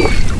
you.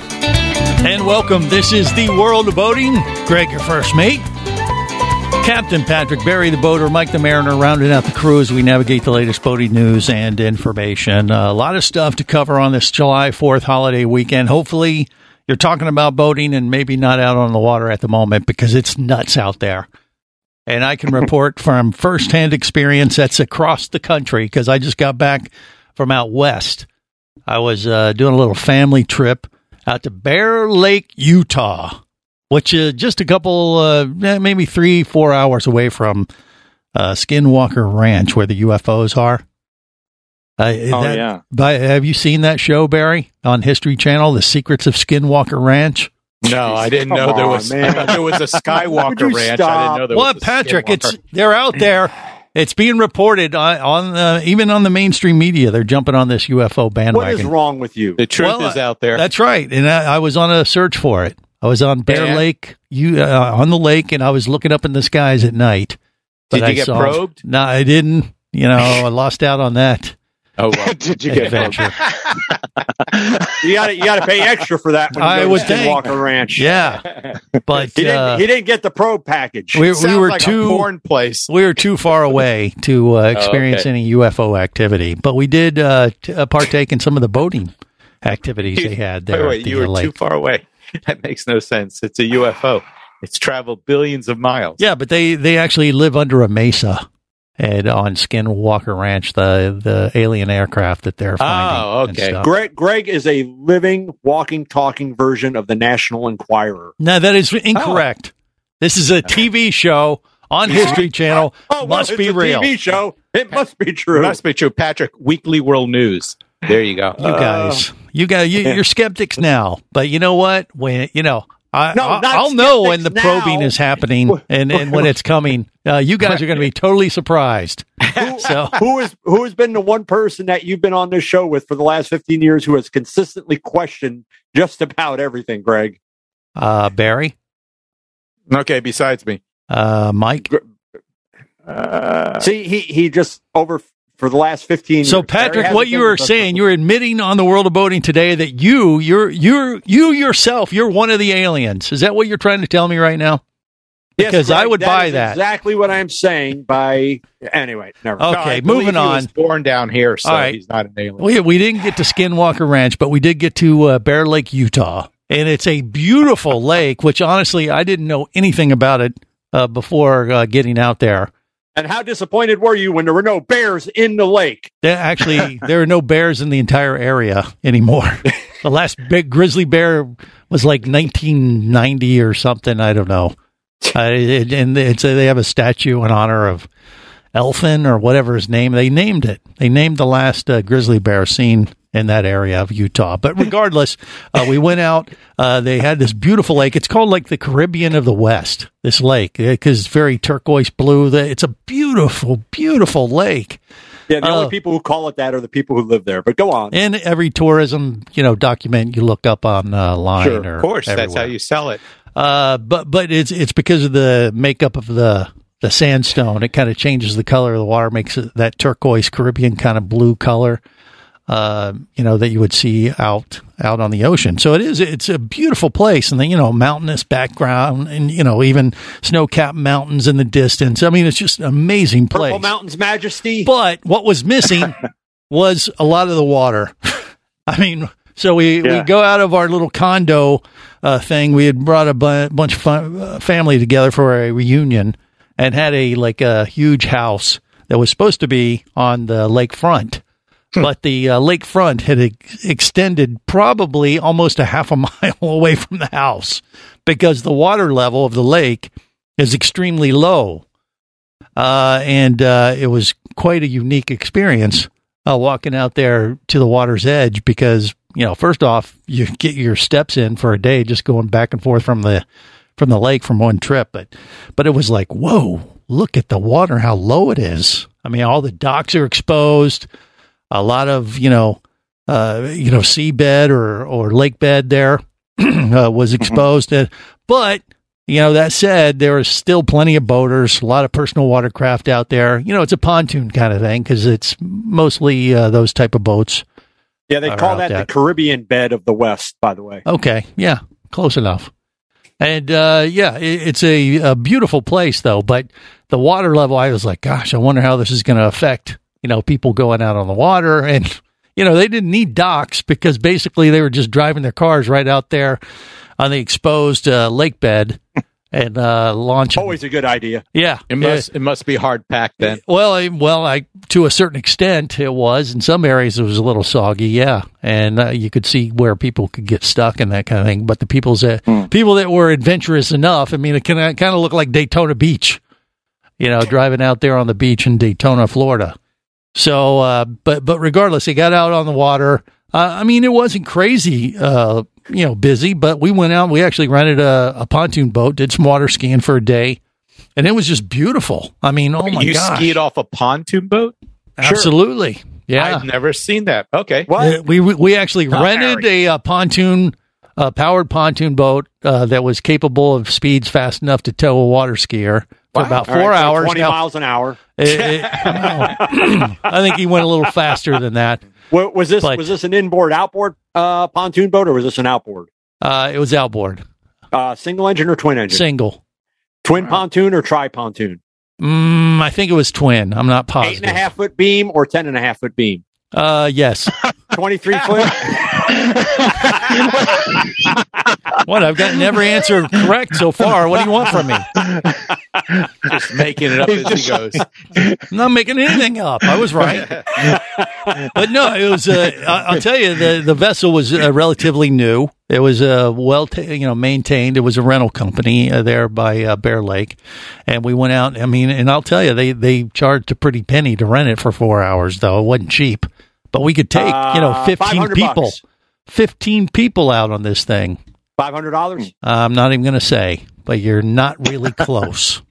And welcome. This is the world of boating. Greg, your first mate. Captain Patrick Barry, the boater, Mike the Mariner, rounding out the crew as we navigate the latest boating news and information. Uh, a lot of stuff to cover on this July 4th holiday weekend. Hopefully, you're talking about boating and maybe not out on the water at the moment because it's nuts out there. And I can report from firsthand experience that's across the country because I just got back from out west. I was uh, doing a little family trip out to Bear Lake, Utah, which is just a couple, uh, eh, maybe three, four hours away from uh, Skinwalker Ranch, where the UFOs are. Uh, Oh, that- yeah. By, have you seen that show, Barry, on History Channel, The Secrets of Skinwalker Ranch? No, I didn't Come know there on, was. man. I thought there was a Skywalker you ranch. I didn't know there What, was. a Patrick? It's they're out there. It's being reported on, on uh, even on the mainstream media. They're jumping on this UFO What bandwagon. is wrong with you? the truth Well, is out there. That's right, and I, I was on a search for it. I was on Bear And? Lake, you uh, on the lake, and I was looking up in the skies at night. But Did you I get saw- probed? No, I didn't. You know, I lost out on that Oh, well. Did you get adventure. You got to you got to pay extra for that when you I go would to Ranch. yeah, but He didn't. uh, he didn't get the probe package. we, we were like too a porn place. we were too far away to uh, experience okay. any UFO activity. But we did uh, t- uh, partake in some of the boating activities they had there. Wait, wait, the you were lake. too far away. That makes no sense. It's a UFO. It's traveled billions of miles. Yeah, but they they actually live under a mesa. And on Skinwalker Ranch, the the alien aircraft that they're finding. Oh, okay. Greg Greg is a living, walking, talking version of the National Enquirer. No, that is oh. incorrect. This is a TV show on History Channel. Oh, well, Must it's be a real. TV show. It must be It true. must be true. Patrick, Weekly World News. There you go. You guys, oh. you guys, you, you're skeptics now, but you know what? When you know, I, No, I, not I'll know when the skeptics probing is happening and, and when it's coming. Uh, you guys are going to be totally surprised. So, who is who has been the one person that you've been on this show with for the last 15 years who has consistently questioned just about everything, Greg? uh, Barry, Okay, besides me. uh, Mike. Uh, See, he he just over for the last 15 So years. Patrick, what you were saying, you're admitting on the world of boating today that you, you're, you're, you yourself, you're one of the aliens. Is that what you're trying to tell me right now? Yes, because I Greg, would buy is that. Exactly what I'm saying by anyway, never. Mind. Okay, no, I moving on. born down here, so right. he's not an alien. We, we didn't get to Skinwalker Ranch, but we did get to uh, Bear Lake, Utah. And it's a beautiful lake, which honestly, I didn't know anything about it uh, before uh, getting out there. And how disappointed were you when there were no bears in the lake? There, actually, there are no bears in the entire area anymore. the last big grizzly bear was like 1990 or something. I don't know. Uh, it, and it's a, they have a statue in honor of Elfin or whatever his name. They named it. They named the last uh, grizzly bear seen in that area of Utah. But regardless, uh, we went out. Uh, they had this beautiful lake. It's called like the Caribbean of the West. This lake because it's very turquoise blue. It's a beautiful, beautiful lake. Yeah, the Oh. only people who call it that are the people who live there. But go on. And every tourism, you know, document you look up online uh, line Sure, or Of course, that's how you sell it. Uh, but but it's it's because of the makeup of the the sandstone. It kind of changes the color of the water, makes it that turquoise Caribbean kind of blue color. Uh, you know that you would see out out on the ocean. So it is. It's a beautiful place, and then you know mountainous background, and you know even snow capped mountains in the distance. I mean, it's just an amazing place. Purple Mountain's Majesty. But what was missing was a lot of the water. I mean, so we, Yeah. we go out of our little condo uh, thing. We had brought a bu- bunch of fun, uh, family together for a reunion and had a like a huge house that was supposed to be on the lakefront. But the uh, lakefront had ex- extended probably almost a half a mile away from the house because the water level of the lake is extremely low uh, and uh, it was quite a unique experience uh, walking out there to the water's edge because you know, first off, you get your steps in for a day just going back and forth from the from the lake from one trip, but but it was like, whoa, look at the water, how low it is. I mean, all the docks are exposed. A lot of you know, uh, you know, seabed or or lake bed there uh, was exposed. Uh, but you know, that said, there is still plenty of boaters, a lot of personal watercraft out there. You know, it's a pontoon kind of thing because it's mostly uh, those type of boats. Yeah, they call out that the Caribbean bed of the West, by the way. Okay, yeah, close enough. And uh, yeah, it, it's a, a beautiful place though. But the water level, I was like, gosh, I wonder how this is going to affect you know people going out on the water. And you know they didn't need docks because basically they were just driving their cars right out there on the exposed uh, lake bed and uh, launching. Always a good idea. yeah, It must it must be hard packed then. well, I, well, I to a certain extent it was. In some areas it was a little soggy, yeah, and uh, you could see where people could get stuck and that kind of thing. But the people's that people that were adventurous enough, I mean, it kind kind of looked like Daytona Beach, you know, driving out there on the beach in Daytona, Florida. So, uh, but but regardless, he got out on the water. Uh, I mean, it wasn't crazy, uh, you know, busy, but we went out. We actually rented a, a pontoon boat, did some water skiing for a day, and it was just beautiful. I mean, oh my god, you gosh, skied off a pontoon boat? absolutely, yeah. I've never seen that. Okay. What? We we we actually Not rented a, uh pontoon, uh, powered pontoon boat uh, that was capable of speeds fast enough to tow a water skier for Wow. about four right, so hours. 20 Now, miles an hour. It- it- well, I think he went a little faster than that. Wa- Was this But- was this an inboard outboard uh, pontoon boat or was this an outboard? Uh, it was outboard, Uh, single engine or twin engine? single. twin pontoon or tri pontoon? Mm, I think it was twin. I'm not positive. and a half foot beam or ten and a half foot beam? Uh, yes. Twenty three foot. what? I've gotten every answer correct so far. What do you want from me? Just making it up as he goes. I'm not making anything up. I was right. but no, it was. Uh, I- I'll tell you, the the vessel was uh, relatively new. It was uh, well, ta- you know, maintained. It was a rental company uh, there by uh, Bear Lake, and we went out. I mean, and I'll tell you, they they charged a pretty penny to rent it for four hours. Though it wasn't cheap, but we could take you know Uh, fifteen people, bucks. Fifteen people out on this thing. Five hundred dollars. I'm not even going to say, but you're not really close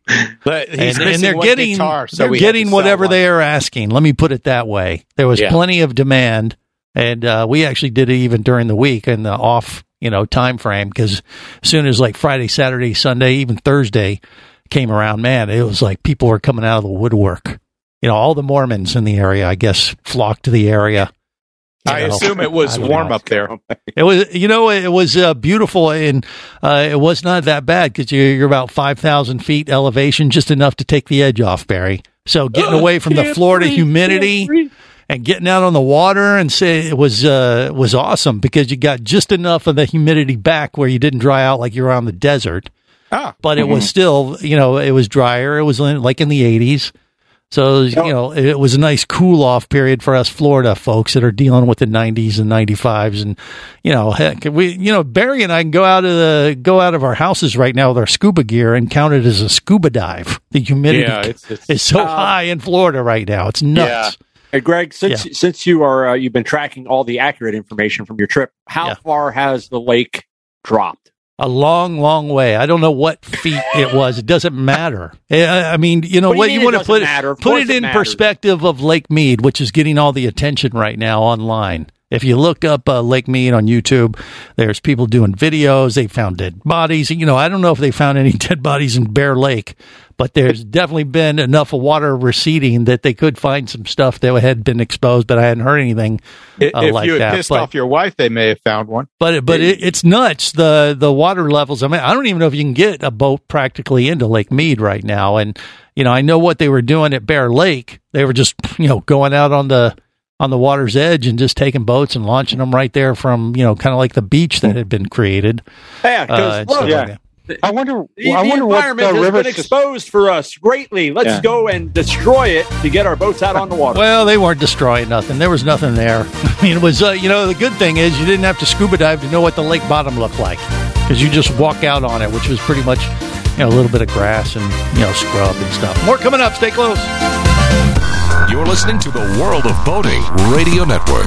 But and, and they're getting guitar, so they're we had to getting whatever one. they are asking. Let me put it that way. There was Yeah. plenty of demand, and uh, we actually did it even during the week in the off you know time frame because as soon as like Friday, Saturday, Sunday, even Thursday came around, man, it was like people were coming out of the woodwork. You know, all the Mormons in the area, I guess, flocked to the area. You I know, assume it was warm up there. It was, you know, it was uh, beautiful, and uh, it was not that bad because you're, you're about five thousand feet elevation, just enough to take the edge off, Barry. So getting away from the Florida humidity and getting out on the water and say it was uh, was awesome because you got just enough of the humidity back where you didn't dry out like you were on the desert, Ah, but it was still, you know, it was drier. It was in, like in the eighties. So you know, it was a nice cool off period for us Florida folks that are dealing with the 90s and 95s, and you know, heck, we, you know, Barry and I can go out of the go out of our houses right now with our scuba gear and count it as a scuba dive. The humidity Yeah, it's- it's- is so high in Florida right now; it's nuts. Hey, Greg, since since you are uh, you've been tracking all the accurate information from your trip, how Yeah. far has the lake dropped? A long, long way. I don't know what feet it was. It doesn't matter. I mean, you know What you what you want to put matter? Of put it it in matters. perspective of Lake Mead, which is getting all the attention right now online. If you look up uh, Lake Mead on YouTube, there's people doing videos. They found dead bodies. You know, I don't know if they found any dead bodies in Bear Lake, but there's definitely been enough of water receding that they could find some stuff that had been exposed. But I hadn't heard anything uh, if like you had that. pissed But- off your wife, they may have found one. but but it, it's nuts the the water levels. I mean, I don't even know if you can get a boat practically into Lake Mead right now. And you know, I know what they were doing at Bear Lake. They were just you know going out on the on the water's edge and just taking boats and launching them right there from you know kind of like the beach that had been created. Yeah, Uh, and stuff like. I wonder. the, I the wonder what environment the has river. been exposed for us greatly. Let's Yeah. go and destroy it to get our boats out on the water. Well, they weren't destroying nothing. There was nothing there. I mean, it was, uh, you know, the good thing is you didn't have to scuba dive to know what the lake bottom looked like because you just walk out on it, which was pretty much, you know, a little bit of grass and, you know, scrub and stuff. More coming up. Stay close. You're You're listening to the World of Boating Radio Network.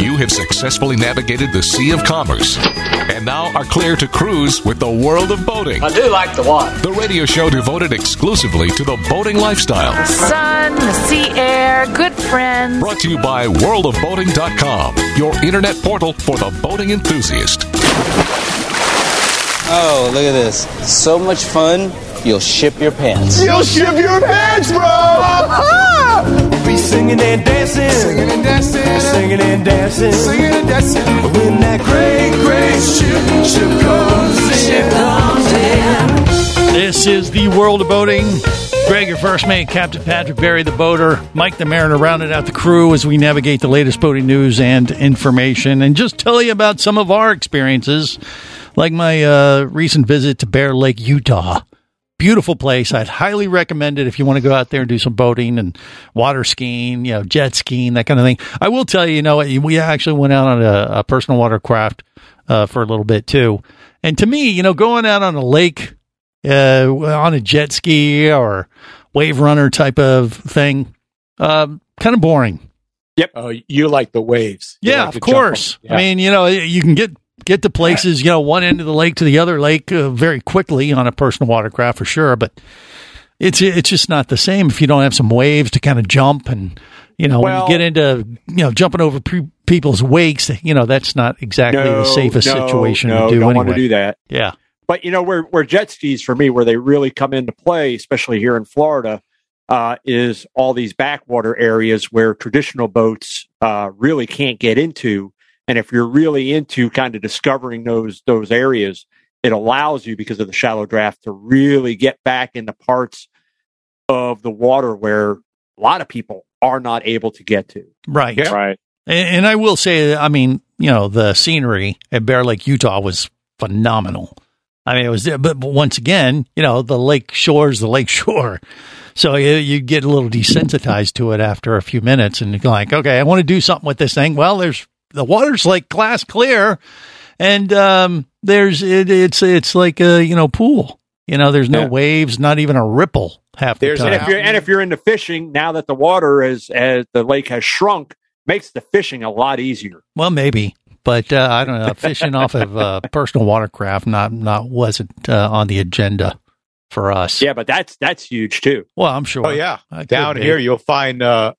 You have successfully navigated the Sea of Commerce and now are clear to cruise with the world of boating. I do like the water. The radio show devoted exclusively to the boating lifestyle. Sun, the sea air, good friends. Brought to you by worldofboating.com, your internet portal for the boating enthusiast. Oh, look at this. So much fun, you'll ship your pants. You'll ship your pants, bro! Ah! Be singing and dancing, singing and dancing, singing and dancing, singing and dancing. When that great, great ship, ship comes in, comes in. This is the world of boating. Greg, your first mate, Captain Patrick Barry, the boater, Mike the Mariner, rounded out the crew as we navigate the latest boating news and information, and just tell you about some of our experiences, like my uh, recent visit to Bear Lake, Utah. Beautiful place. I'd highly recommend it if you want to go out there and do some boating and water skiing, you know, jet skiing, that kind of thing. I will tell you, you know, we actually went out on a, a personal watercraft uh, for a little bit too. And to me, you know, going out on a lake uh, on a jet ski or wave runner type of thing, um, kind of boring. Yep. Oh, you like the waves. You yeah, like of course. Yeah. I mean, you know, you can get get to places, you know, one end of the lake to the other lake uh, very quickly on a personal watercraft for sure, but it's it's just not the same if you don't have some waves to kind of jump and you know well, when you get into you know jumping over pre- people's wakes, you know that's not exactly no, the safest no, situation no, to do. Don't anyway. want to do that. Yeah, but you know where where jet skis for me, where they really come into play, especially here in Florida, uh, is all these backwater areas where traditional boats uh, really can't get into. And if you're really into kind of discovering those those areas, it allows you because of the shallow draft to really get back into parts of the water where a lot of people are not able to get to. Right. Yeah. Right. And, and I will say, I mean, you know, the scenery at Bear Lake, Utah was phenomenal. I mean, it was, but once again, you know, the lake shore's the lake shore. So you, you get a little desensitized to it after a few minutes and you're like, okay, I want to do something with this thing. Well, there's, the water's like glass clear and, um, there's, it, it's, it's like a, you know, pool. You know, there's no Yeah. waves, not even a ripple half the There's time. and if you're and if you're into fishing now that the water is as the lake has shrunk, makes the fishing a lot easier. Well, maybe, but uh, I don't know. Fishing off of uh, personal watercraft not not wasn't uh, on the agenda for us. Yeah, but that's that's huge too. Well, I'm sure. Oh yeah, I could down be. here you'll find uh,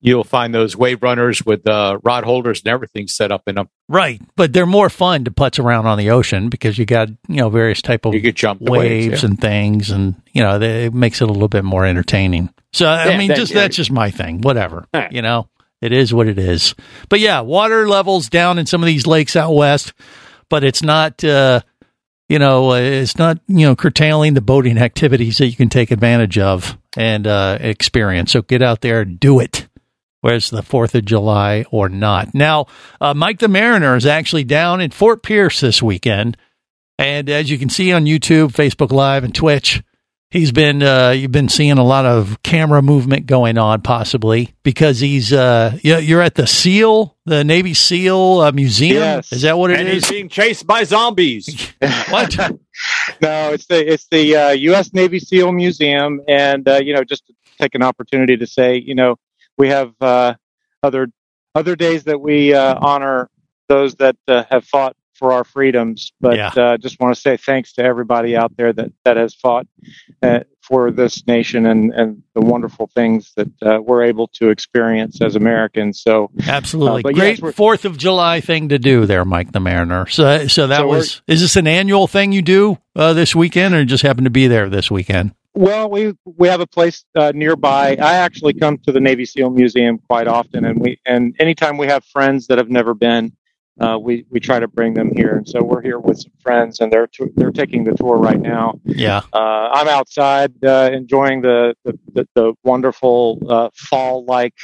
you'll find those wave runners with uh, rod holders and everything set up in them. Right, but they're more fun to putz around on the ocean because you got you know various type of You could jump waves, waves, yeah. and things, and you know they, it makes it a little bit more entertaining. So I Yeah, mean, that- just yeah. that's just my thing. Whatever, Yeah. you know, it is what it is. But yeah, water levels down in some of these lakes out west, but it's not. Uh, you know, uh, it's not you know curtailing the boating activities that you can take advantage of and uh, experience. So get out there, do it whether it's the 4th of July or not. Now, uh, Mike the Mariner is actually down in Fort Pierce this weekend. And as you can see on YouTube, Facebook Live, and Twitch, he's been, uh, you've been seeing a lot of camera movement going on, possibly because he's, uh, you- you're at the SEAL, the Navy SEAL uh, Museum. Yes. Is that what it and is? he's being chased by zombies. what? no, it's the it's the uh, U.S. Navy SEAL Museum, and uh, you know, just to take an opportunity to say, you know, we have uh, other other days that we uh, honor those that uh, have fought for our freedoms, but Yeah. uh, just want to say thanks to everybody out there that that has fought uh, for this nation and and the wonderful things that uh, we're able to experience as Americans. So Absolutely. Uh, but Great yes, Fourth of July thing to do there, Mike the Mariner. So, so that So was, is this an annual thing you do uh, this weekend or just happened to be there this weekend? Well, we we have a place uh, nearby. I actually come to the Navy SEAL Museum quite often, and we and anytime we have friends that have never been, uh, we we try to bring them here. And so we're here with some friends, and they're t- they're taking the tour right now. Yeah. Uh, I'm outside uh, enjoying the the, the, the wonderful uh, fall like,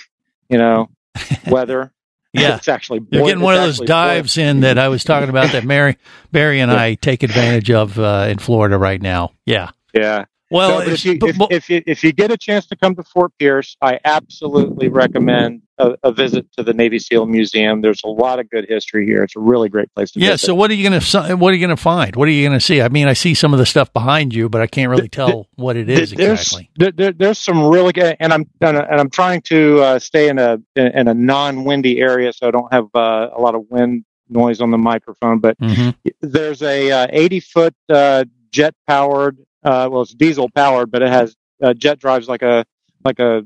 you know, weather. Yeah. it's actually You're getting one of those dives in that I was talking about that Mary, Barry and I take advantage of uh, in Florida right now. Yeah. Yeah. Well, No, it's- if you but- if, but- if you if you get a chance to come to Fort Pierce, I absolutely recommend a, a visit to the Navy SEAL Museum. There's a lot of good history here. It's a really great place to visit. Yeah. visit. So what are you gonna what are you gonna find? What are you gonna see? I mean, I see some of the stuff behind you, but I can't really tell what it is there's, exactly. there, there- there's some really good, and I'm and, I'm trying to uh, stay in a in a non-windy area, so I don't have uh, a lot of wind noise on the microphone. But Mhm. there's a uh, 80 foot uh, jet powered, uh, well, it's diesel powered, but it has uh, jet drives like a like a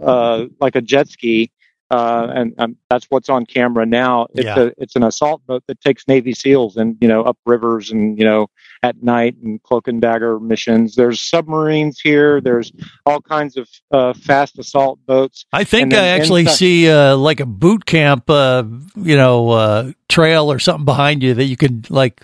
uh, like a jet ski. Uh, and um, that's what's on camera now. It's Yeah. a it's an assault boat that takes Navy SEALs and you know up rivers and you know at night and cloak and dagger missions. There's submarines here. There's all kinds of uh, fast assault boats. I think I actually inside- see uh, like a boot camp, uh, you know, uh, trail or something behind you that you could like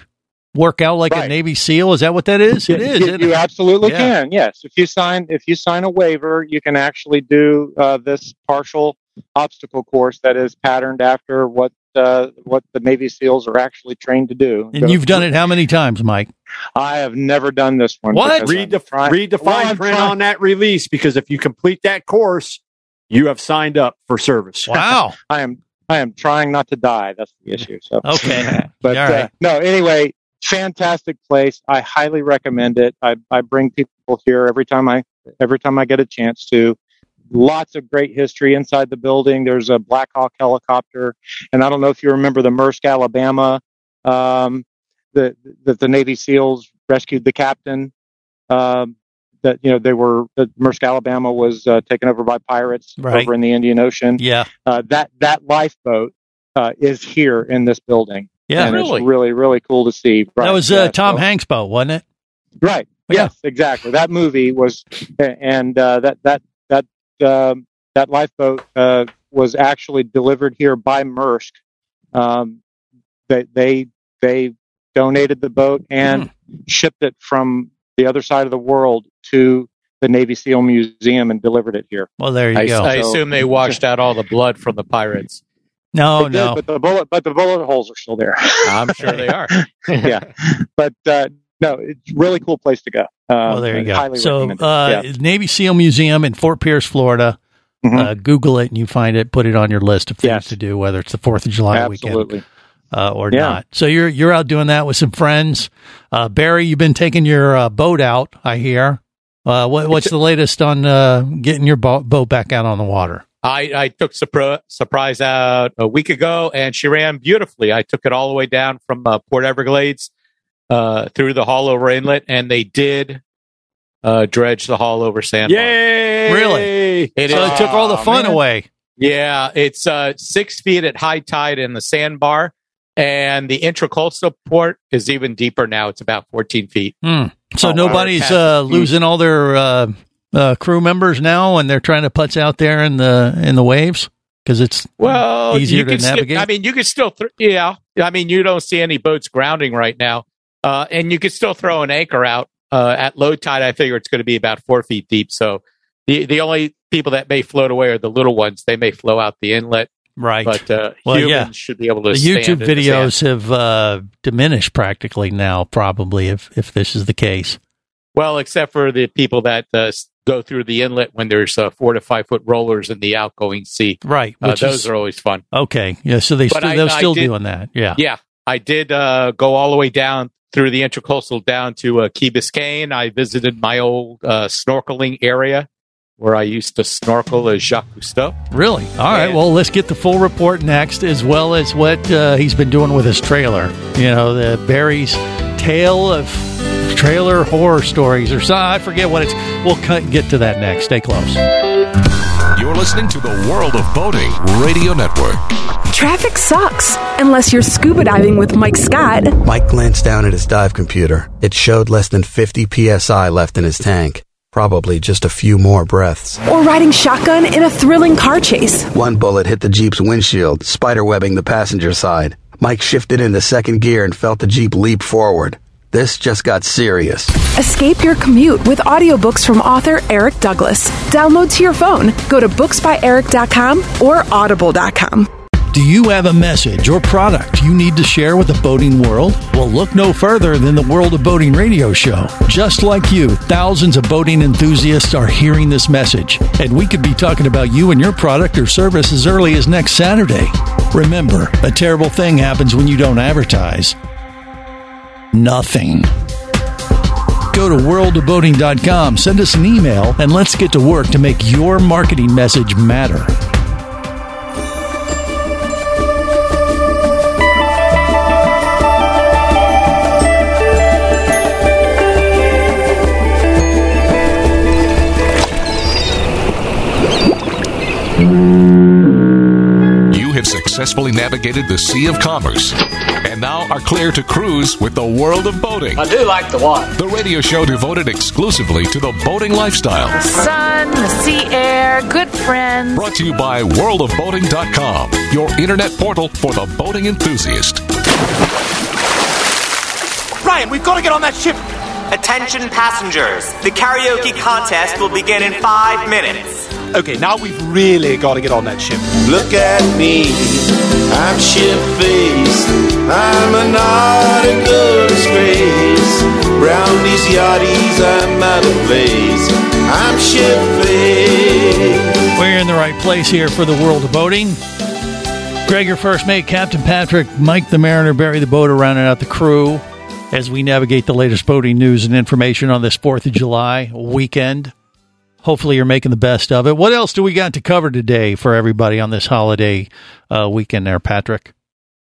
work out like a Navy SEAL. Is that what that is? It is. You, you absolutely Yeah. can. Yes, if you sign if you sign a waiver, you can actually do uh, this partial obstacle course that is patterned after what uh, what the Navy SEAls are actually trained to do. And you've done it how many times, Mike? I have never done this one. What? because Read the trying- read the fine I'm print trying- on that release because if you complete that course, you have signed up for service. Wow. I am I am trying not to die. That's the issue. So Okay. but All right. uh, no, anyway, fantastic place. I highly recommend it. I, I bring people here every time I every time I get a chance to. Lots of great history inside the building. There's a Black Hawk helicopter, and I don't know if you remember the Maersk, Alabama, um, that that the Navy SEALs rescued the captain. Um, that you know they were that Maersk, Alabama was uh, taken over by pirates Right. over in the Indian Ocean Yeah. uh, that that lifeboat uh, is here in this building. Yeah. and Really? it's really really cool to see. Right, that was uh, yeah, Tom so- Hanks' boat, wasn't it? Right. Yeah. Yes, exactly. That movie was, and uh, that that that um, that lifeboat uh, was actually delivered here by Maersk. Um, they they they donated the boat and Hmm. shipped it from the other side of the world to the Navy SEAL Museum and delivered it here. Well, there you I, go. I assume they washed out all the blood from the pirates. No, did, no. but the bullet but the bullet holes are still there. I'm sure they are. yeah, but uh, no, it's a really cool place to go. Um, well, there you go. So, uh, Yeah. Navy SEAL Museum in Fort Pierce, Florida. Mhm. Uh, Google it and you find it. Put it on your list of things Yes. to do, whether it's the Fourth of July weekend uh, or Yeah. not. So you're you're out doing that with some friends. Uh, Barry, you've been taking your uh, boat out. I hear. Uh, what, what's the latest on uh, getting your bo- boat back out on the water? I, I took Surpri- Surprise out a week ago, and she ran beautifully. I took it all the way down from uh, Port Everglades uh, through the Haulover Inlet, and they did uh, dredge the Haulover Sandbar. Yay! Really? It so is- it took all the fun man. away. Yeah, it's uh, six feet at high tide in the sandbar, and the intracoastal port is even deeper now. It's about 14 feet. Hmm. So Oh, nobody's uh, losing all their uh, crew members now, and they're trying to putz out there in the in the waves because it's Well, easier you to can still- navigate. I mean, you could still, th- yeah. I mean, you don't see any boats grounding right now, uh, and you could still throw an anchor out uh, at low tide. I figure it's going to be about four feet deep. So the the only people that may float away are the little ones. They may flow out the inlet, right. but uh, Well, humans yeah. should be able to. the YouTube in the videos have uh, diminished practically now, probably if if this is the case. Well, except for the people that uh, go through the inlet when there's uh, four to five foot rollers in the outgoing sea. Right, Uh, those is- are always fun. Okay, yeah. So they still, I- they're I still did- doing that. Yeah, Yeah, I did uh, go all the way down through the intercoastal down to uh, Key Biscayne. I visited my old uh, snorkeling area where I used to snorkel as Jacques Cousteau. Really? All right. And- Well, let's get the full report next, as well as what uh, he's been doing with his trailer. You know, the Barry's tale of trailer horror stories, or so I forget what it's. We'll cut, get to that next. Stay close. You're listening to the World of Boating Radio Network. Traffic sucks unless you're scuba diving with Mike Scott. Mike glanced down at his dive computer. It showed less than 50 psi left in his tank. Probably just a few more breaths. Or riding shotgun in a thrilling car chase. One bullet hit the Jeep's windshield, spiderwebbing the passenger side. Mike shifted into second gear and felt the Jeep leap forward. This just got serious. Escape your commute with audiobooks from author Eric Douglas. Download to your phone. Go to booksbyeric.com or audible.com. Do you have a message or product you need to share with the boating world? Well, look no further than the World of Boating radio show. Just like you, thousands of boating enthusiasts are hearing this message, and we could be talking about you and your product or service as early as next Saturday. Remember, a terrible thing happens when you don't advertise. Nothing. Go to worldofboating.com, send us an email, and let's get to work to make your marketing message matter. Successfully navigated the Sea of Commerce and now are clear to cruise with the World of Boating. I do like the water. The radio show devoted exclusively to the boating lifestyle. The sun, the sea air, good friends. Brought to you by worldofboating.com, your internet portal for the boating enthusiast. Ryan, we've got to get on that ship. Attention passengers. The karaoke contest will begin in five minutes. Okay, now we've really got to get on that ship. Look at me, I'm ship faced. I'm a nautical disgrace. Round these yachties, I'm out of place. I'm ship faced. We're in the right place here for the world of boating. Greg, your first mate, Captain Patrick, Mike the Mariner, Barry the Boater, rounding out the crew as we navigate the latest boating news and information on this 4th of July weekend. Hopefully, you're making the best of it. What else do we got to cover today for everybody on this holiday uh, weekend there, Patrick?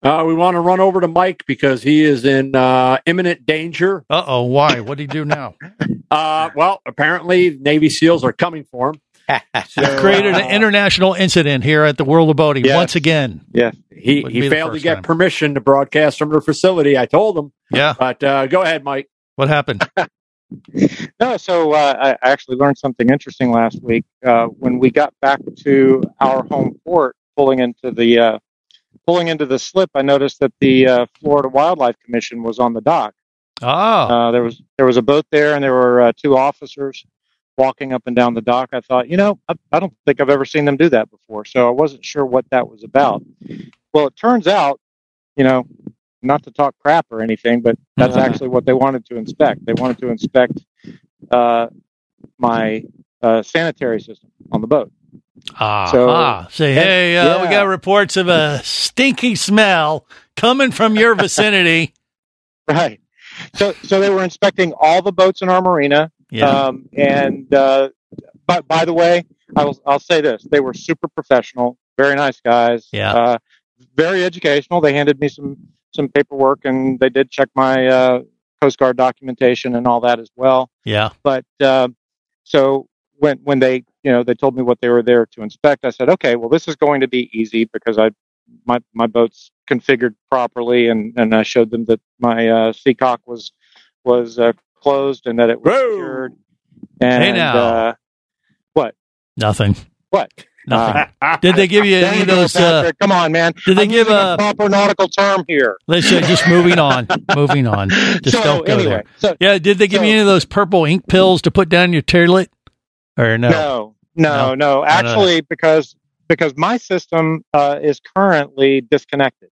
Uh, we want to run over to Mike because he is in uh, imminent danger. Uh oh, why? What did he do now? uh, well, apparently Navy SEALs are coming for him. You've created an international incident here at the World of Boating Yes. once again. Yeah, he Wouldn't he failed to get time. permission to broadcast from their facility. I told him. Yeah, but uh, go ahead, Mike. What happened? No, so uh, I actually learned something interesting last week uh, when we got back to our home port, pulling into the uh, pulling into the slip. I noticed that the uh, Florida Wildlife Commission was on the dock. Ah, Uh, there was there was a boat there, and there were uh, two officers walking up and down the dock. I thought, you know, I, I don't think I've ever seen them do that before, so I wasn't sure what that was about. Well, it turns out, you know, not to talk crap or anything, but that's actually what they wanted to inspect. They wanted to inspect uh, my uh, sanitary system on the boat. Ah, So- ah. say, hey, uh, we got reports of a stinky smell coming from your vicinity. Right. So, so they were inspecting all the boats in our marina. Yeah. Um, and, uh, but by the way, I will, I'll say this: they were super professional, very nice guys. Yeah. Uh, very educational. They handed me some some paperwork, and they did check my uh, Coast Guard documentation and all that as well. Yeah. But uh, so when when they you know, they told me what they were there to inspect. I said, okay, well, this is going to be easy because I, my, my boat's configured properly and, and I showed them that my, uh, seacock was, was, uh, closed and that it was secured. And, Hey, now. uh, what? Nothing. What? Nothing. Did they give you any of those? Uh, Come on, man. did they I'm give using a- proper nautical term here? let's uh, just moving on. moving on. Just So, don't go anyway, there. so- yeah. Did they give you any of those purple ink pills to put down your toilet? Or no? No, no, no. Actually, because because my system uh, is currently disconnected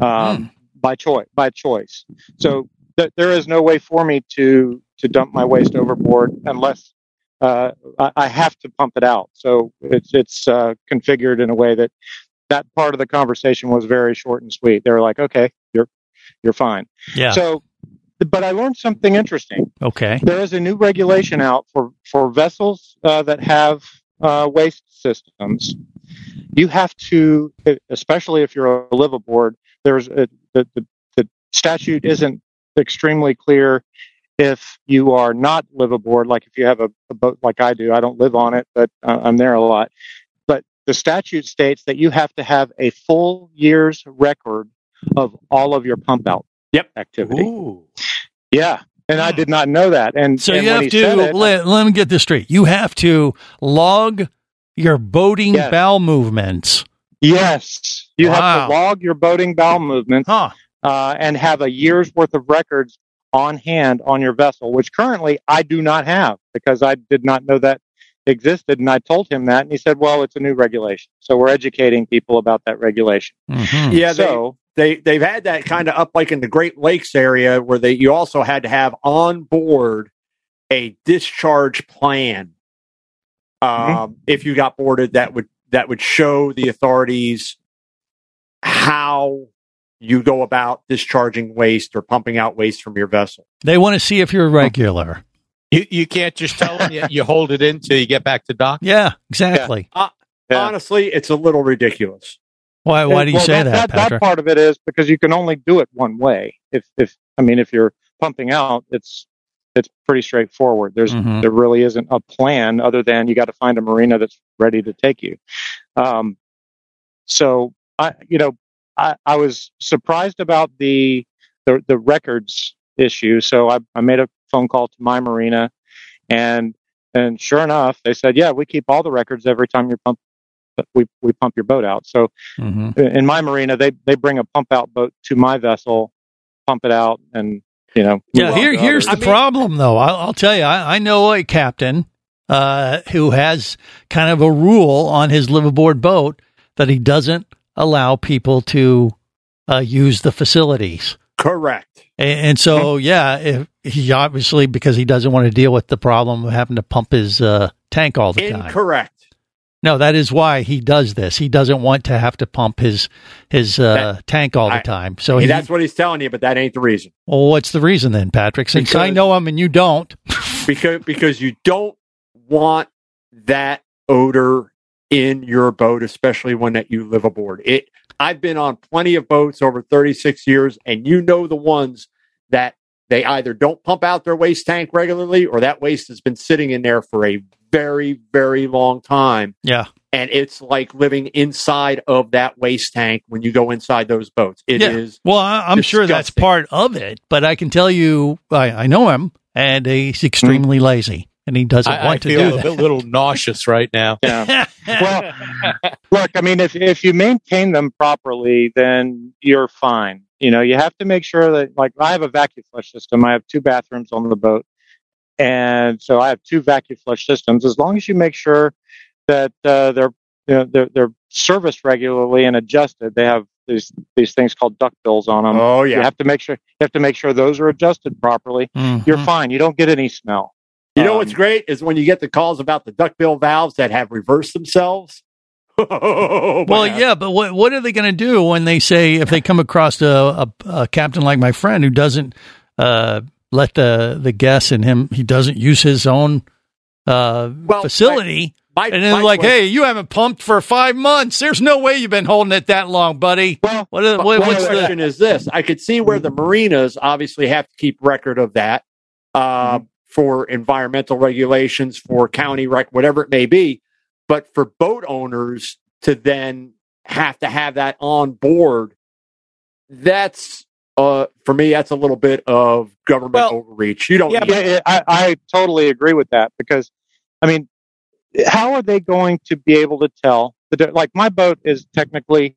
um, by choice. By choice. So th- there is no way for me to to dump my waste overboard unless uh, I, have to pump it out. So it's it's uh, configured in a way that that part of the conversation was very short and sweet. They were like, "Okay, you're you're fine." Yeah. So, but I learned something interesting Okay. there is a new regulation out for for vessels uh, that have uh, waste systems. You have to, especially if you're a liveaboard. There's a, the, the the statute isn't extremely clear if you are not liveaboard. Like if you have a, a boat like I do, I don't live on it, but uh, I'm there a lot. But the statute states that you have to have a full year's record of all of your pump out yep. activity. Yeah. And I did not know that. And So and you have to it, let, let me get this straight. You have to log your boating bowel movements. Yes, you have to log your boating bowel movements uh, and have a year's worth of records on hand on your vessel, which currently I do not have because I did not know that existed. And I told him that, and he said, "Well, it's a new regulation, so we're educating people about that regulation." Mm-hmm. Yeah, So- they, they they've had that kind of up like in the Great Lakes area where they you also had to have on board a discharge plan. Um, Mm-hmm. if you got boarded, that would that would show the authorities how you go about discharging waste or pumping out waste from your vessel. They want to see if you're regular. You you can't just tell them you, you hold it in till you get back to dock. Yeah, exactly. Uh, Honestly, it's a little ridiculous. Why? Why do you Well, say that, that, that Patrick? part of it is because you can only do it one way. If if I mean, if you're pumping out, it's it's pretty straightforward. There's Mhm. there really isn't a plan other than you got to find a marina that's ready to take you. Um, so I, you know, I, I was surprised about the the, the records issue. So I, I made a phone call to my marina, and and sure enough, they said, yeah, we keep all the records every time you pump. We we pump your boat out. So Mhm. in my marina, they they bring a pump out boat to my vessel, pump it out, and you know. Yeah, here, to here's the others. problem, though. I'll, I'll tell you, I, I know a captain uh, who has kind of a rule on his liveaboard boat that he doesn't allow people to uh, use the facilities. Correct. And, and so, yeah, if he obviously because he doesn't want to deal with the problem of having to pump his uh, tank all the time. Correct. No, that is why he does this. He doesn't want to have to pump his his uh, tank all the I- time. So he, that's what he's telling you, but that ain't the reason. well, what's the reason then, Patrick? Since I know him and you don't. because because you don't want that odor in your boat, especially when that you live aboard. It. I've been on plenty of boats over 36 years, and you know the ones that they either don't pump out their waste tank regularly, or that waste has been sitting in there for a very very long time, Yeah. and it's like living inside of that waste tank when you go inside those boats. It is. Well, I, I'm sure that's part of it, but I can tell you, I, I know him, and he's extremely mm-hmm. lazy, and he doesn't I, want I to feel do a that. bit- little nauseous right now. Yeah. well, look, I mean, if if you maintain them properly, then you're fine. You know, you have to make sure that, like, I have a vacuum flush system. I have two bathrooms on the boat, and so I have two vacuum flush systems. As long as you make sure that uh, they're you know, they're they're serviced regularly and adjusted, they have these these things called duck bills on them. Oh, yeah. you have to make sure you have to make sure those are adjusted properly. Mhm. You're fine. You don't get any smell. You know Um, what's great is when you get the calls about the duckbill valves that have reversed themselves. Oh, Well, yeah, but what what are they going to do when they say if they come across a, a, a captain like my friend who doesn't uh, let the the guests and him he doesn't use his own uh, facility, my- and then my like, question- hey, you haven't pumped for five months. There's no way you've been holding it that long, buddy. Well, what, are- what my what's question the is this: I could see where the marinas obviously have to keep record of that uh, for environmental regulations, for county rec, whatever it may be. But for boat owners to then have to have that on board, that's uh, for me, that's a little bit of government overreach. You don't. Yeah, need but that. I, I totally agree with that because, I mean, how are they going to be able to tell? The, like my boat is technically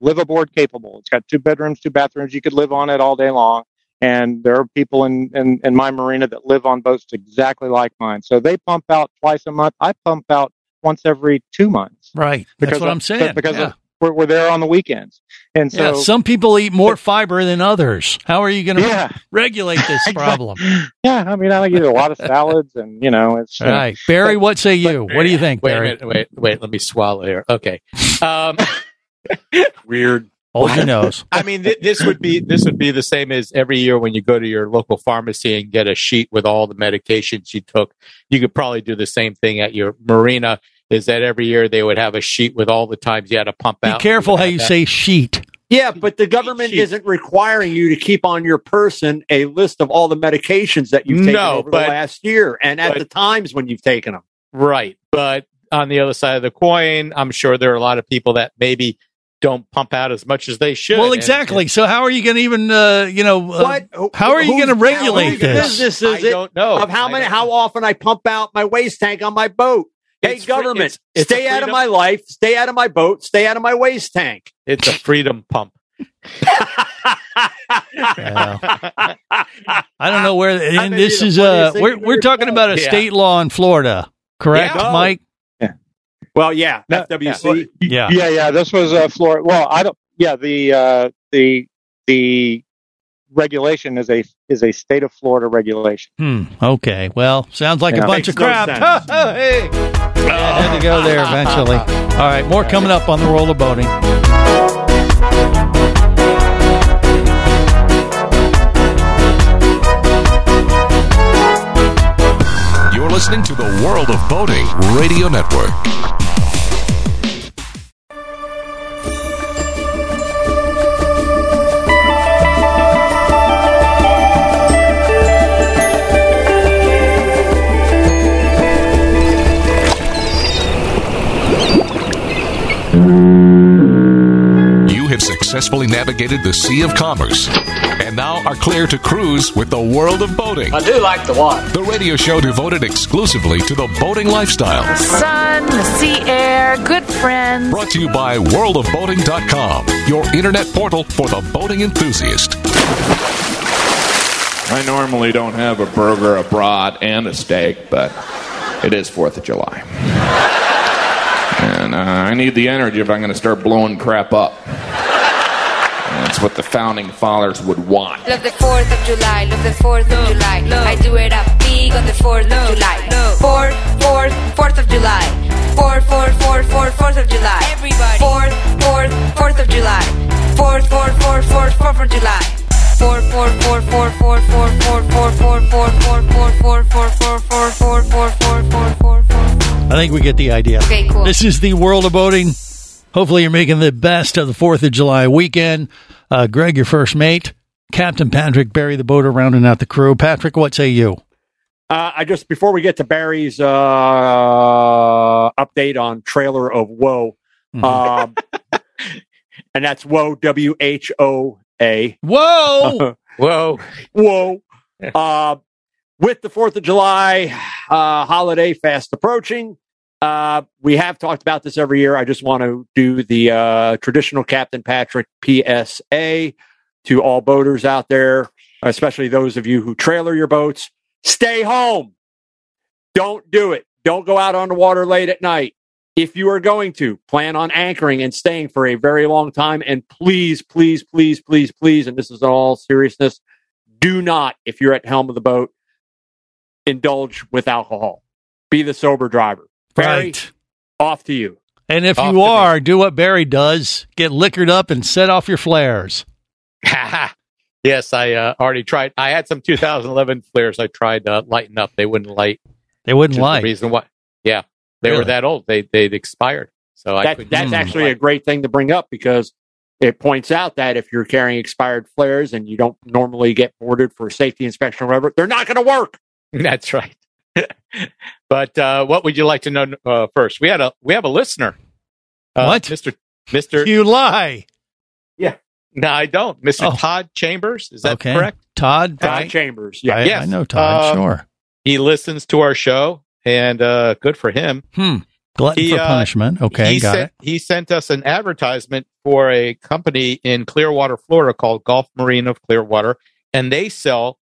live aboard capable. It's got two bedrooms, two bathrooms. You could live on it all day long. And there are people in, in, in my marina that live on boats exactly like mine. So they pump out twice a month. I pump out once every two months. Right. Because That's what of- I'm saying. Because yeah. of, we're, we're there on the weekends. And so yeah, some people eat more fiber than others. How are you going to Yeah. regulate this problem? yeah, I mean, I eat a lot of salads and, you know, it's. All right, Barry, what say you? What do you think, Wait Barry? minute, wait, wait. Let me swallow here. Okay. Um, Weird. Hold your nose. I mean, th- this would be this would be the same as every year when you go to your local pharmacy and get a sheet with all the medications you took. You could probably do the same thing at your marina. Is that every year they would have a sheet with all the times you had to pump out? Be careful how you that. say sheet. Yeah, but the government isn't requiring you to keep on your person a list of all the medications that you've taken No, over but- the last year and at but- the times when you've taken them. Right. But on the other side of the coin, I'm sure there are a lot of people that maybe don't pump out as much as they should. Well, And- exactly. so how are you going to even, uh, you know, uh, how are you going to regulate whose this? Business is I it don't know. of how I many, don't how often I pump out my waste tank on my boat. Hey, It's free- government, it's- it's stay out of my life, stay out of my boat, stay out of my waste tank. It's a freedom pump. I don't know where, and this is, uh, we're, we're talking about a Yeah. state law in Florida, correct, Yeah. Mike? Well, yeah, No, FWC. Yeah. Yeah, yeah. This was a Florida. Well, I don't. Yeah, the uh, the the regulation is a is a state of Florida regulation. Hmm. Okay. Well, sounds like Yeah. a bunch Makes of crap. sense. hey. Yeah, had to go there eventually. All right. More coming up on the world of boating. You're listening to the World of Boating Radio Network. Successfully navigated the Sea of Commerce and now are clear to cruise with the World of Boating. I do like the water. The radio show devoted exclusively to the boating lifestyle. The sun, the sea air, good friends. Brought to you by worldofboating.com, your internet portal for the boating enthusiast. I normally don't have a burger, a brat, and a steak, but it is 4th of July. And uh, I need the energy if I'm going to start blowing crap up. That's what the founding fathers would want. Love the 4th of July, love the 4th of July. Love. I do it up big on the 4th of July. 4, 4, 4th of July. 4, 4, 4, 4, 4th of July. Everybody. 4th, 4th, 4th of July. 4th, 4, 4, 4, 4th of July. 4, 4, 4, 4, 4, 4, 4, 4, 4, 4, 4, 4, 4, 4, 4, 4, 4, 4, I think we get the idea. Okay, cool. This is the world of boating. Hopefully, you're making the best of the 4th of July weekend. Uh, Greg, your first mate. Captain Patrick, Barry the boat boater, rounding out the crew. Patrick, what say you? Uh, I just before we get to Barry's uh, update on trailer of Woe, um, and that's Woe W H O A. Whoa, whoa, whoa! Uh, with the Fourth of July uh, holiday fast approaching, uh, we have talked about this every year. I just want to do the uh, traditional Captain Patrick PSA to all boaters out there, especially those of you who trailer your boats. Stay home. Don't do it. Don't go out on the water late at night. If you are going to, plan on anchoring and staying for a very long time. And please, please, please, please, please, and this is in all seriousness, do not, if you're at helm of the boat, indulge with alcohol. Be the sober driver. Barry, Right. off to you. And if Off you to me. are, do what Barry does get liquored up and set off your flares. yes, I uh, already tried. I had some 2011 flares. I tried to lighten up. They wouldn't light. They wouldn't light. The reason why? Yeah, they Really? were that old. They they'd expired. So I That, couldn't. that's actually light. a great thing to bring up because it points out that if you're carrying expired flares and you don't normally get boarded for safety inspection or whatever, they're not going to work. That's right. But uh, what would you like to know uh, first? We had a we have a listener. Uh, What? Mister Mister? You lie. Yeah. No, I don't. Mister Oh. Todd Chambers. Is that okay. correct? Todd. Todd I, Chambers. I, Yeah. I know Todd. Um, sure. He listens to our show, and uh, good for him. Hmm. Glutton he, for uh, punishment. Okay, he got sent, it. He sent us an advertisement for a company in Clearwater, Florida called Gulf Marine of Clearwater, and they sell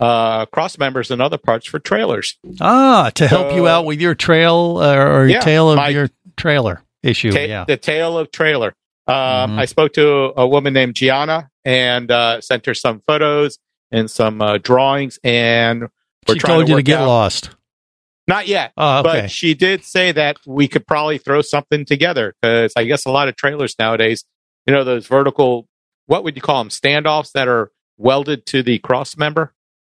uh, cross members and other parts for trailers. Ah, to help you out with your trail uh, or your Yeah, tail of my- your trailer issue. Ta- yeah. The tail of trailer. Um, Mhm. I spoke to a woman named Gianna and uh, sent her some photos and some uh, drawings, and we're she trying told to you to get out- lost. Not yet, Oh, okay. but she did say that we could probably throw something together because I guess a lot of trailers nowadays, you know, those vertical, what would you call them, standoffs that are welded to the cross member.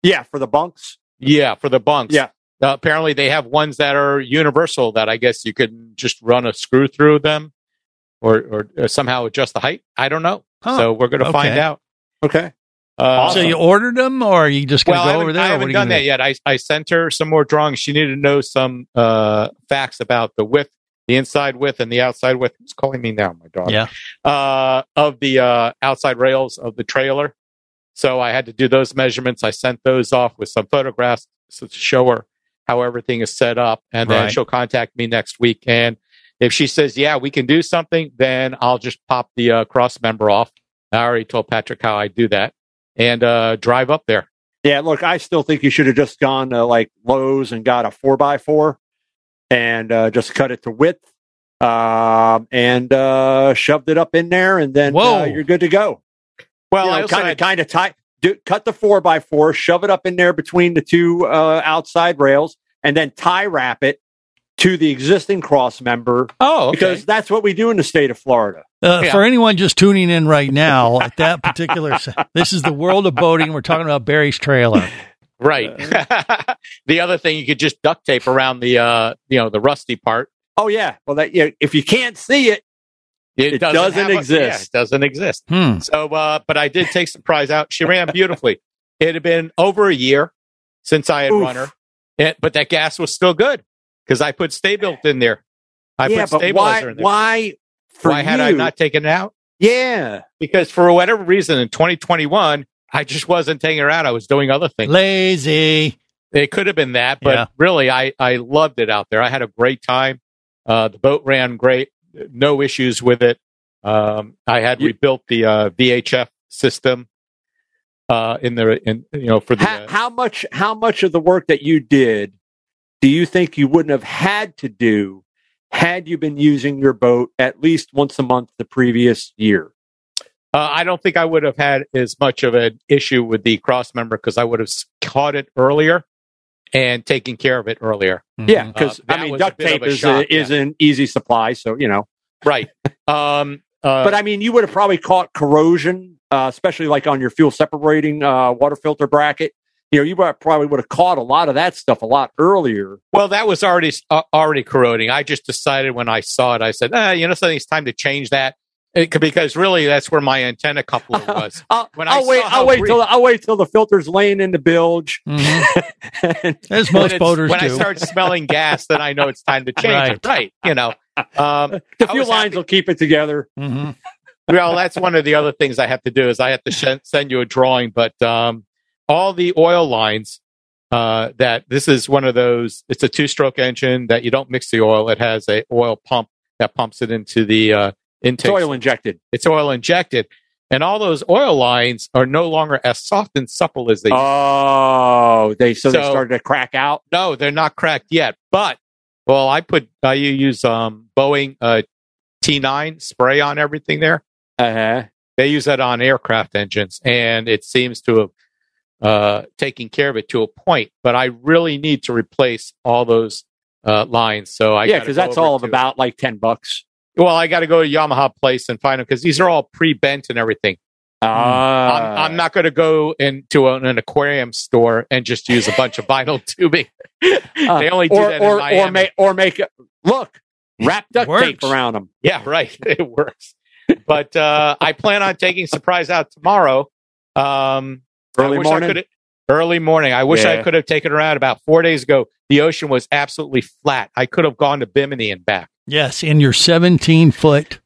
Yeah, for the bunks. Yeah, for the bunks. Yeah. Uh, apparently, they have ones that are universal that I guess you could just run a screw through them, or or, uh, somehow adjust the height. I don't know. Huh. So we're going to find out. Okay. Uh, So you ordered them, or are you just going to I go over there? I or what haven't are you done gonna that do? yet. I, I sent her some more drawings. She needed to know some uh, facts about the width, the inside width, and the outside width. Who's calling me now? My dog. Yeah. Uh, of the uh, outside rails of the trailer. So I had to do those measurements. I sent those off with some photographs to show her how everything is set up, and then Right. she'll contact me next week. And if she says, "Yeah, we can do something," then I'll just pop the uh, cross member off. I already told Patrick how I do that, and uh, drive up there. Yeah, look, I still think you should have just gone to like Lowe's and got a four by four and uh, just cut it to width um, and uh, shoved it up in there, and then uh, you're good to go. Well, You I know, kind of kind of tie Do, cut the four by four, shove it up in there between the two uh, outside rails, and then tie wrap it to the existing cross member. Oh, okay. because that's what we do in the state of Florida. Uh, Yeah. For anyone just tuning in right now, at that particular, this is the world of boating. We're talking about Barry's trailer. Right. the other thing you could just duct tape around the uh you know the rusty part. Oh yeah, well that yeah, if you can't see it, It doesn't have a- yeah, exist. it doesn't exist. Hmm. So, uh, but I did take Surprise out. She ran beautifully. It had been over a year since I had Oof. run her, and, but that gas was still good because I put Sta-Bil in there. I yeah, put but why? in there. Why? Why had I not taken it out? Yeah, Because for whatever reason in 2021, I just wasn't taking her out. I was doing other things. Lazy. It could have been that, but Yeah. really, I, I loved it out there. I had a great time. Uh, the boat ran great, no issues with it. Um, I had rebuilt the uh, VHF system uh, in the in you know for the how, how much? How much of the work that you did do you think you wouldn't have had to do had you been using your boat at least once a month the previous year? Uh, I don't think I would have had as much of an issue with the cross member because I would have caught it earlier and taking care of it earlier. Yeah, because Uh, I mean duct tape is shock, a, is an easy supply, so you know. Right. Um, uh, but I mean, you would have probably caught corrosion, uh, especially like on your fuel separating uh, water filter bracket. You know, you probably would have caught a lot of that stuff a lot earlier. Well, that was already uh, already corroding. I just decided when I saw it, I said, ah, you know, something. It's time to change that It could- because really, that's where my antenna coupler was. I'll, When I I'll wait. I'll wait brief- till I'll wait till the filter's laying in the bilge. As When most boaters when do. When I start smelling gas, then I know it's time to change it. Right. You know, um, the I fuel was lines will keep it together. Mm-hmm. well, that's one of the other things I have to do is I have to sh- send you a drawing, but um, all the oil lines uh, that this is one of those. It's a two-stroke engine that you don't mix the oil. It has a oil pump that pumps it into the uh, It's oil injected. It's oil injected, and all those oil lines are no longer as soft and supple as they. Oh, they so, they So- started to crack out. No, they're not cracked yet. But well, I put I use um, Boeing uh, T9 spray on everything there. Uh huh. They use that on aircraft engines, and it seems to have uh, taken care of it to a point. But I really need to replace all those uh, lines. So I yeah, because that's all of about like ten bucks. Well, I got to go to Yamaha place and find them because these are all pre-bent and everything. Ah, I'm, I'm not going to go into an, an aquarium store and just use a bunch of vinyl tubing. they only do Uh, or that or or make or make it look wrap duct tape around them. Yeah, right. It works. But uh, I plan on taking surprise out tomorrow. Um, Early morning? Early morning. I wish I could have taken her out about four days ago. The ocean was absolutely flat. I could have gone to Bimini and back. Yes, in your 17 foot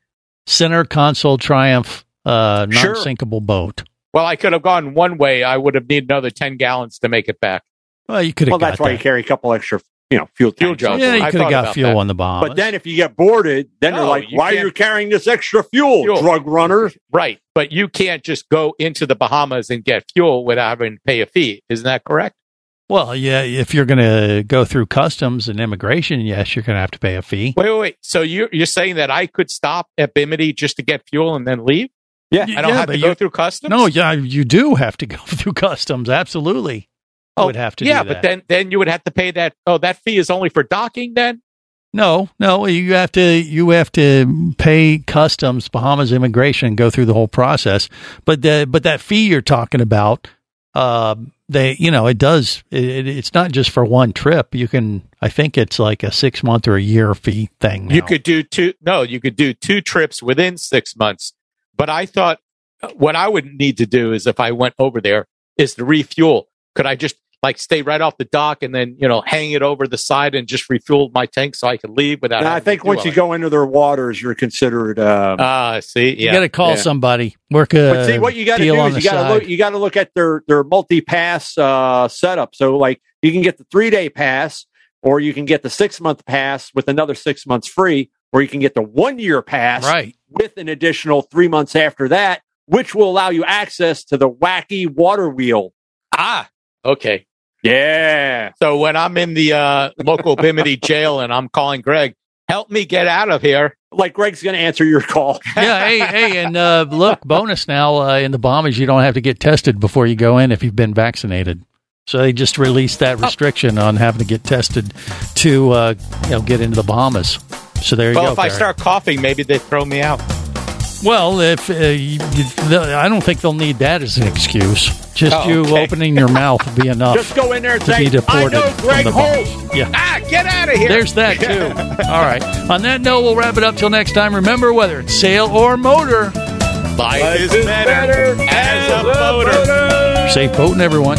center console Triumph uh, non Sure. sinkable boat. Well, I could have gone one way. I would have needed another 10 gallons to make it back. Well, you could have Well, got that's why that. you carry a couple extra, you know, fuel Fuel tanks. jugs. yeah, you could have got fuel that. on the bomb. But then if you get boarded, then they're No, like, you why are you carrying this extra fuel, Fuel. drug runner? Right. But you can't just go into the Bahamas and get fuel without having to pay a fee. Isn't that correct? Well, yeah, if you're going to go through customs and immigration, yes, you're going to have to pay a fee. Wait, wait, wait. So you're, you're saying that I could stop at Bimini just to get fuel and then leave? Yeah. I don't Yeah, have but to go through customs? No, yeah, you do have to go through customs. Absolutely. You would have to Oh, yeah, do but then then you would have to pay that. Oh, that fee is only for docking then? No, no, you have to you have to pay customs, Bahamas immigration, go through the whole process. But the but that fee you're talking about, uh, they you know it does it, it's not just for one trip. You can I think it's like a six month or a year fee thing. Now. You could do two. No, you could do two trips within six months. But I thought uh, what I would need to do is if I went over there is to refuel. Could I just like stay right off the dock and then you know hang it over the side and just refuel my tank so I could leave without? And I think once you go into their waters, you're considered. Um, Ah, see, you got to call yeah. somebody. Work a but see, what you got to do is you got to look. You got to look at their their multi pass uh, setup. So like you can get the three day pass, or you can get the six month pass with another six months free, or you can get the one year pass Right. with an additional three months after that, which will allow you access to the wacky water wheel. Ah, okay. Yeah. So when I'm in the uh, local Bimini jail and I'm calling Greg, help me get out of here. Like Greg's going to answer your call. yeah, hey, hey, and uh, look, bonus now uh, in the Bahamas, you don't have to get tested before you go in if you've been vaccinated. So they just released that restriction on having to get tested to uh, you know get into the Bahamas. So there you well, go. if I start coughing, maybe they throw me out. well, if uh, you, you, I don't think they'll need that as an excuse. Just Oh, you okay. opening your mouth will be enough. Just go in there and to say, be deported I know Greg the Holt. Yeah. Ah, get out of here. There's that too. All right. On that note, we'll wrap it up till next time. Remember, whether it's sail or motor, Life, is better, as a boater. safe boating, everyone.